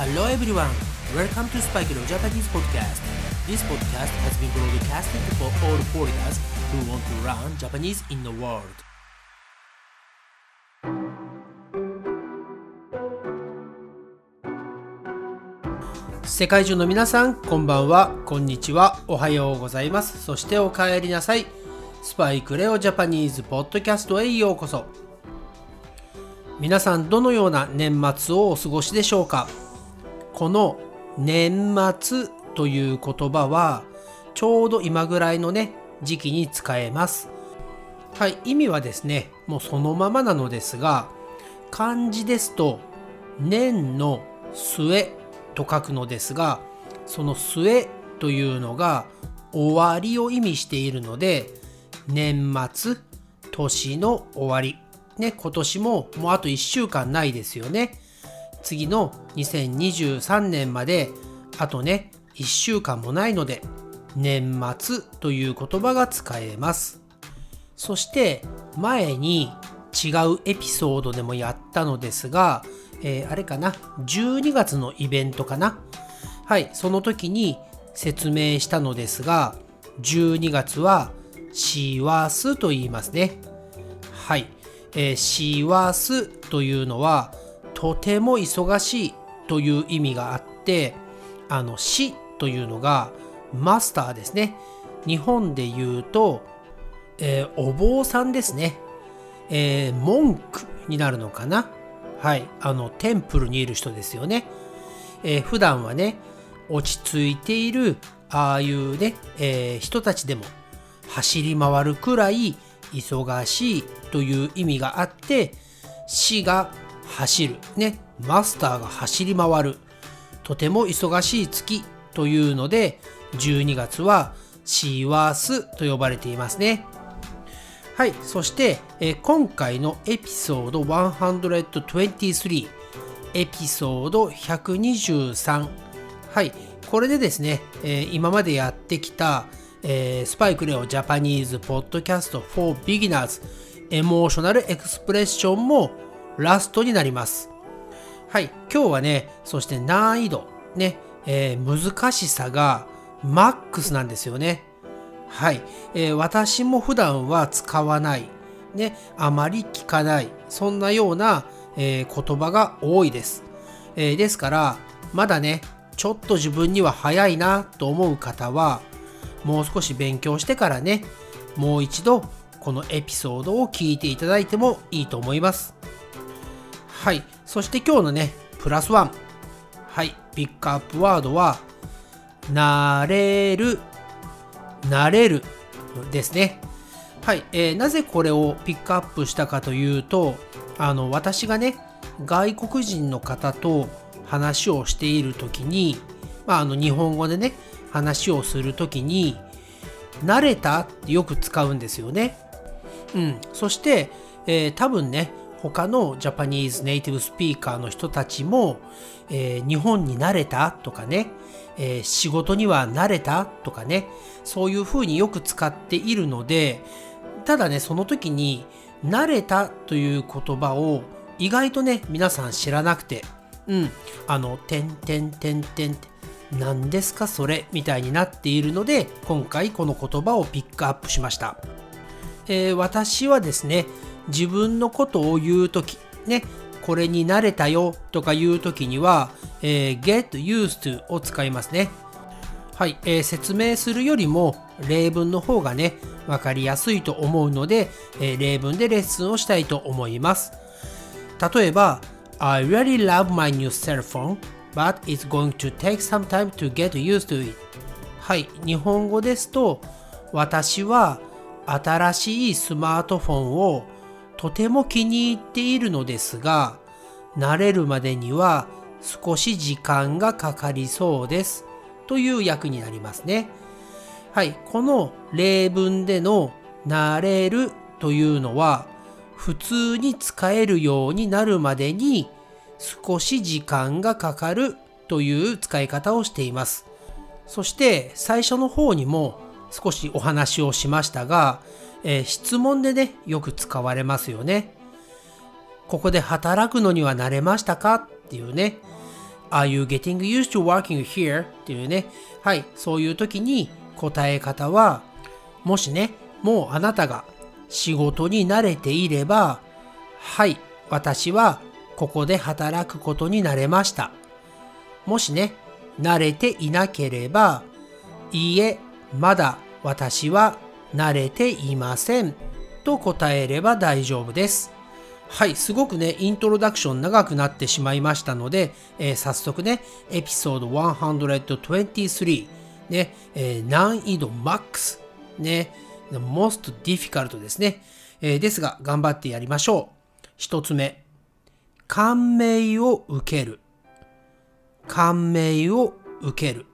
Hello everyone, welcome to Spike No Japanese Podcast. This podcast has been broadcasted for all foreigners who want to learn Japanese in the world. 世界中の皆さん、こんばんは、こんにちは、おはようございます。そしてお帰りなさい。スパイクレオジャパニーズポッドキャストへようこそ。皆さん、どのような年末をお過ごしでしょうかこの年末という言葉は、ちょうど今ぐらいのね、時期に使えます。はい、意味はですね、もうそのままなのですが、漢字ですと、年の末と書くのですが、その末というのが終わりを意味しているので、年末、年の終わり。ね、今年ももうあと1週間ないですよね。次の2023年まであとね、1週間もないので、年末という言葉が使えます。そして前に違うエピソードでもやったのですが、えー、あれかな、12月のイベントかな？はい、その時に説明したのですが、12月は師走と言いますね。はい、えー、師走というのはとても忙しいという意味があって、あの死というのがマスターですね。日本で言うと、えー、お坊さんですね。えー、文句になるのかな。はい、あの、テンプルにいる人ですよね。えー、普段はね、落ち着いている、ああいうね、えー、人たちでも走り回るくらい忙しいという意味があって、死が走る、ね、マスターが走り回る、とても忙しい月というので、12月はシーワースと呼ばれていますね。はい、そして、え、今回のエピソード123エピソード123はい、これでですね、えー、今までやってきた、えー、スパイクレオジャパニーズポッドキャスト for Beginners エモーショナルエクスプレッションもラストになります。はい、今日はね、そして難易度、ね、えー、難しさがマックスなんですよね。はい、えー、私も普段は使わない、ね、あまり聞かない、そんなような、えー、言葉が多いです、えー、ですから、まだね、ちょっと自分には早いなと思う方は、もう少し勉強してからね、もう一度このエピソードを聞いていただいてもいいと思います。はい、そして今日のね、プラスワン。はい、ピックアップワードは、なれるなれるですね。はい、えー、なぜこれをピックアップしたかというと、あの私がね、外国人の方と話をしている時に、まあ、あの日本語でね、話をする時に、慣れたってよく使うんですよね。うん、そして、えー、多分ね、他のジャパニーズネイティブスピーカーの人たちも、えー、日本に慣れたとかね、えー、仕事には慣れたとかね、そういうふうによく使っているので、ただね、その時に慣れたという言葉を意外とね、皆さん知らなくて、うん、あの、てんてんてんてんって、何ですかそれみたいになっているので、今回この言葉をピックアップしました。えー、私はですね、自分のことを言うとき、ね、これに慣れたよとか言うときには、えー、get used to を使いますね。はい、えー、説明するよりも例文の方がね、わかりやすいと思うので、えー、例文でレッスンをしたいと思います。例えば、I really love my new cell phone, but it's going to take some time to get used to it. はい、日本語ですと、私は新しいスマートフォンをとても気に入っているのですが、慣れるまでには少し時間がかかりそうです。という訳になりますね。はい、この例文での慣れるというのは、普通に使えるようになるまでに少し時間がかかるという使い方をしています。そして最初の方にも少しお話をしましたが、えー、質問でね、よく使われますよね。ここで働くのには慣れましたか？っていうね。Are you getting used to working here? っていうね。はい。そういう時に答え方は、もしね、もうあなたが仕事に慣れていれば、はい。私はここで働くことになれました。もしね、慣れていなければ、いいえ、まだ私は慣れていません。と答えれば大丈夫です。はい、すごくね、イントロダクション長くなってしまいましたので、えー、早速ね、エピソード123、ね、えー、難易度 MAX、ね、most difficult ですね、えー、ですが、頑張ってやりましょう。一つ目、感銘を受ける。感銘を受ける。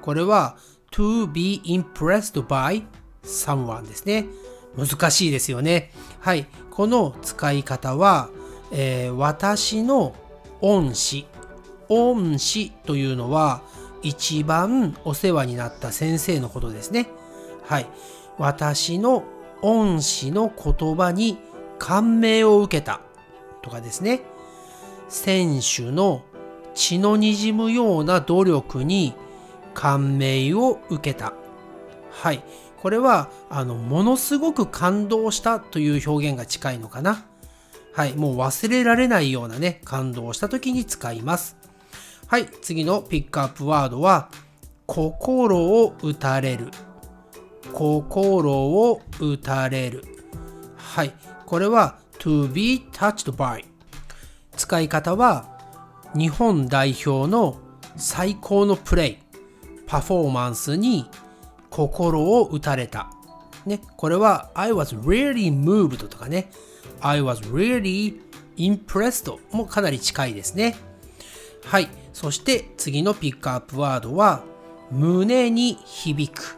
これは to be impressed by someone ですね。難しいですよね。はい。この使い方は、えー、私の恩師。恩師というのは一番お世話になった先生のことですね。はい。私の恩師の言葉に感銘を受けたとかですね。選手の血の滲むような努力に感銘を受けた。はい。これは、あの、ものすごく感動したという表現が近いのかな。はい。もう忘れられないようなね、感動した時に使います。はい。次のピックアップワードは、心を打たれる。心を打たれる。はい。これは to be touched by。使い方は、日本代表の最高のプレイ、パフォーマンスに心を打たれた。ね、これは I was really moved とかね、I was really impressed もかなり近いですね。はい。そして次のピックアップワードは胸に響く。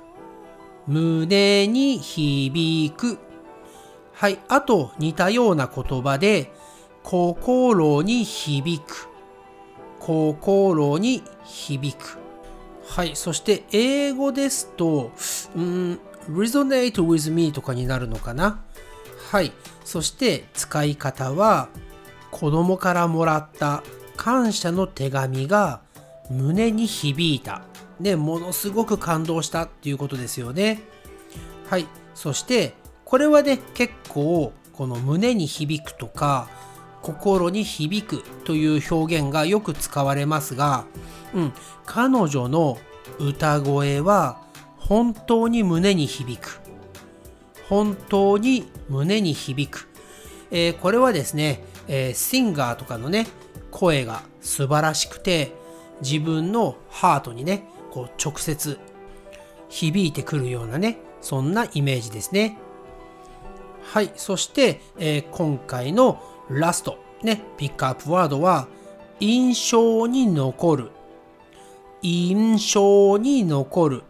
胸に響く。はい。あと似たような言葉で心に響く。心に響く。はい。そして英語ですと、うん、resonate with me とかになるのかな？はい。そして使い方は、子供からもらった感謝の手紙が胸に響いた。ね、ものすごく感動したっていうことですよね。はい。そして、これはね、結構、この胸に響くとか、心に響くという表現がよく使われますが、うん、彼女の歌声は本当に胸に響く。本当に胸に響く。えー、これはですね、えー、シンガーとかのね、声が素晴らしくて、自分のハートにね、こう直接響いてくるようなね、そんなイメージですね。はい。そして、えー、今回のラスト、ね、ピックアップワードは、印象に残る。印象に残る。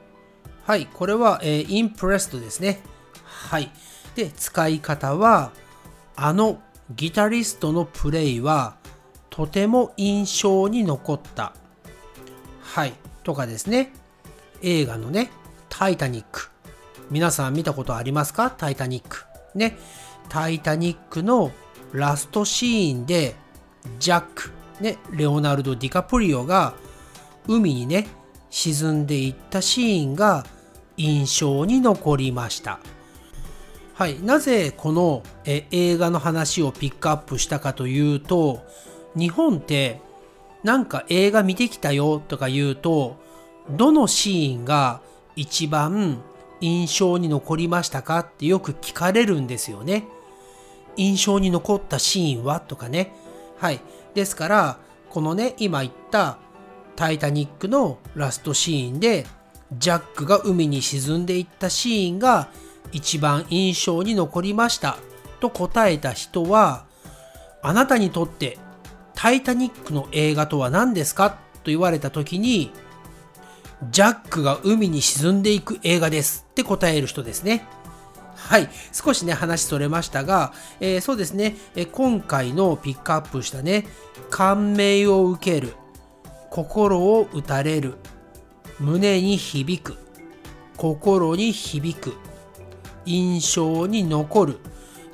はい、これは、えー、インプレストですね。はい。で、使い方は、あのギタリストのプレイは、とても印象に残った。はい。とかですね。映画のね、タイタニック。皆さん見たことありますか？タイタニック。ね。タイタニックのラストシーンでジャック、ね、レオナルド・ディカプリオが海にね沈んでいったシーンが印象に残りました。はい、なぜこのえ映画の話をピックアップしたかというと日本ってなんか映画見てきたよとか言うとどのシーンが一番印象に残りましたかってよく聞かれるんですよね。印象に残ったシーンは？とかね。はい。ですから、このね、今言ったタイタニックのラストシーンで、ジャックが海に沈んでいったシーンが一番印象に残りましたと答えた人は、あなたにとってタイタニックの映画とは何ですか？と言われた時に、ジャックが海に沈んでいく映画ですって答える人ですね。はい。少しね、話それましたが、えー、そうですね、え、今回のピックアップしたね、感銘を受ける、心を打たれる、胸に響く、心に響く、印象に残る。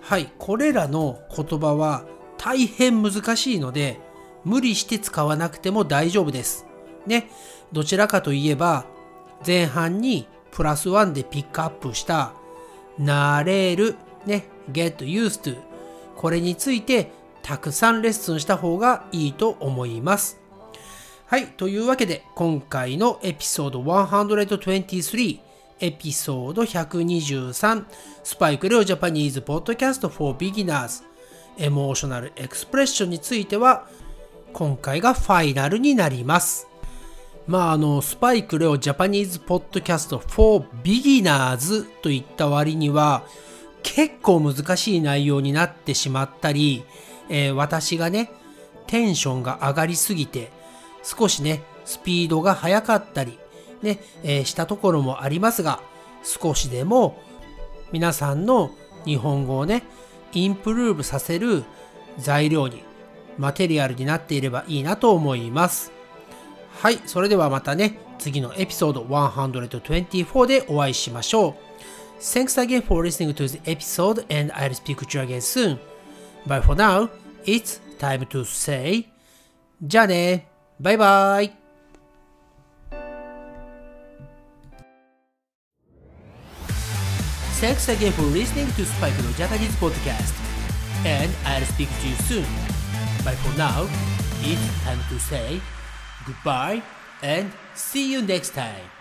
はい。これらの言葉は大変難しいので、無理して使わなくても大丈夫です。ね、どちらかといえば、前半にプラスワンでピックアップした慣れる、ね、get used to これについてたくさんレッスンした方がいいと思います。はい。というわけで、今回のエピソード123、エピソード123、スパイクレオジャパニーズポッドキャスト for Beginners、エモーショナルエクスプレッションについては、今回がファイナルになります。まあ、あの、スパイクレオジャパニーズポッドキャスト for Beginners といった割には、結構難しい内容になってしまったり、えー、私がね、テンションが上がりすぎて、少しね、スピードが速かったり、ね、えー、したところもありますが、少しでも皆さんの日本語をね、インプルーブさせる材料に、マテリアルになっていればいいなと思います。はい、それではまたね、次のエピソード124でお会いしましょう。Thanks again for listening to the episode and I'll speak to you again soon. But for now, it's time to say じゃあねバイバイ Thanks again for listening to Spike no Japanese podcast. And I'll speak to you soon. But for now, it's time to say goodbye and see you next time.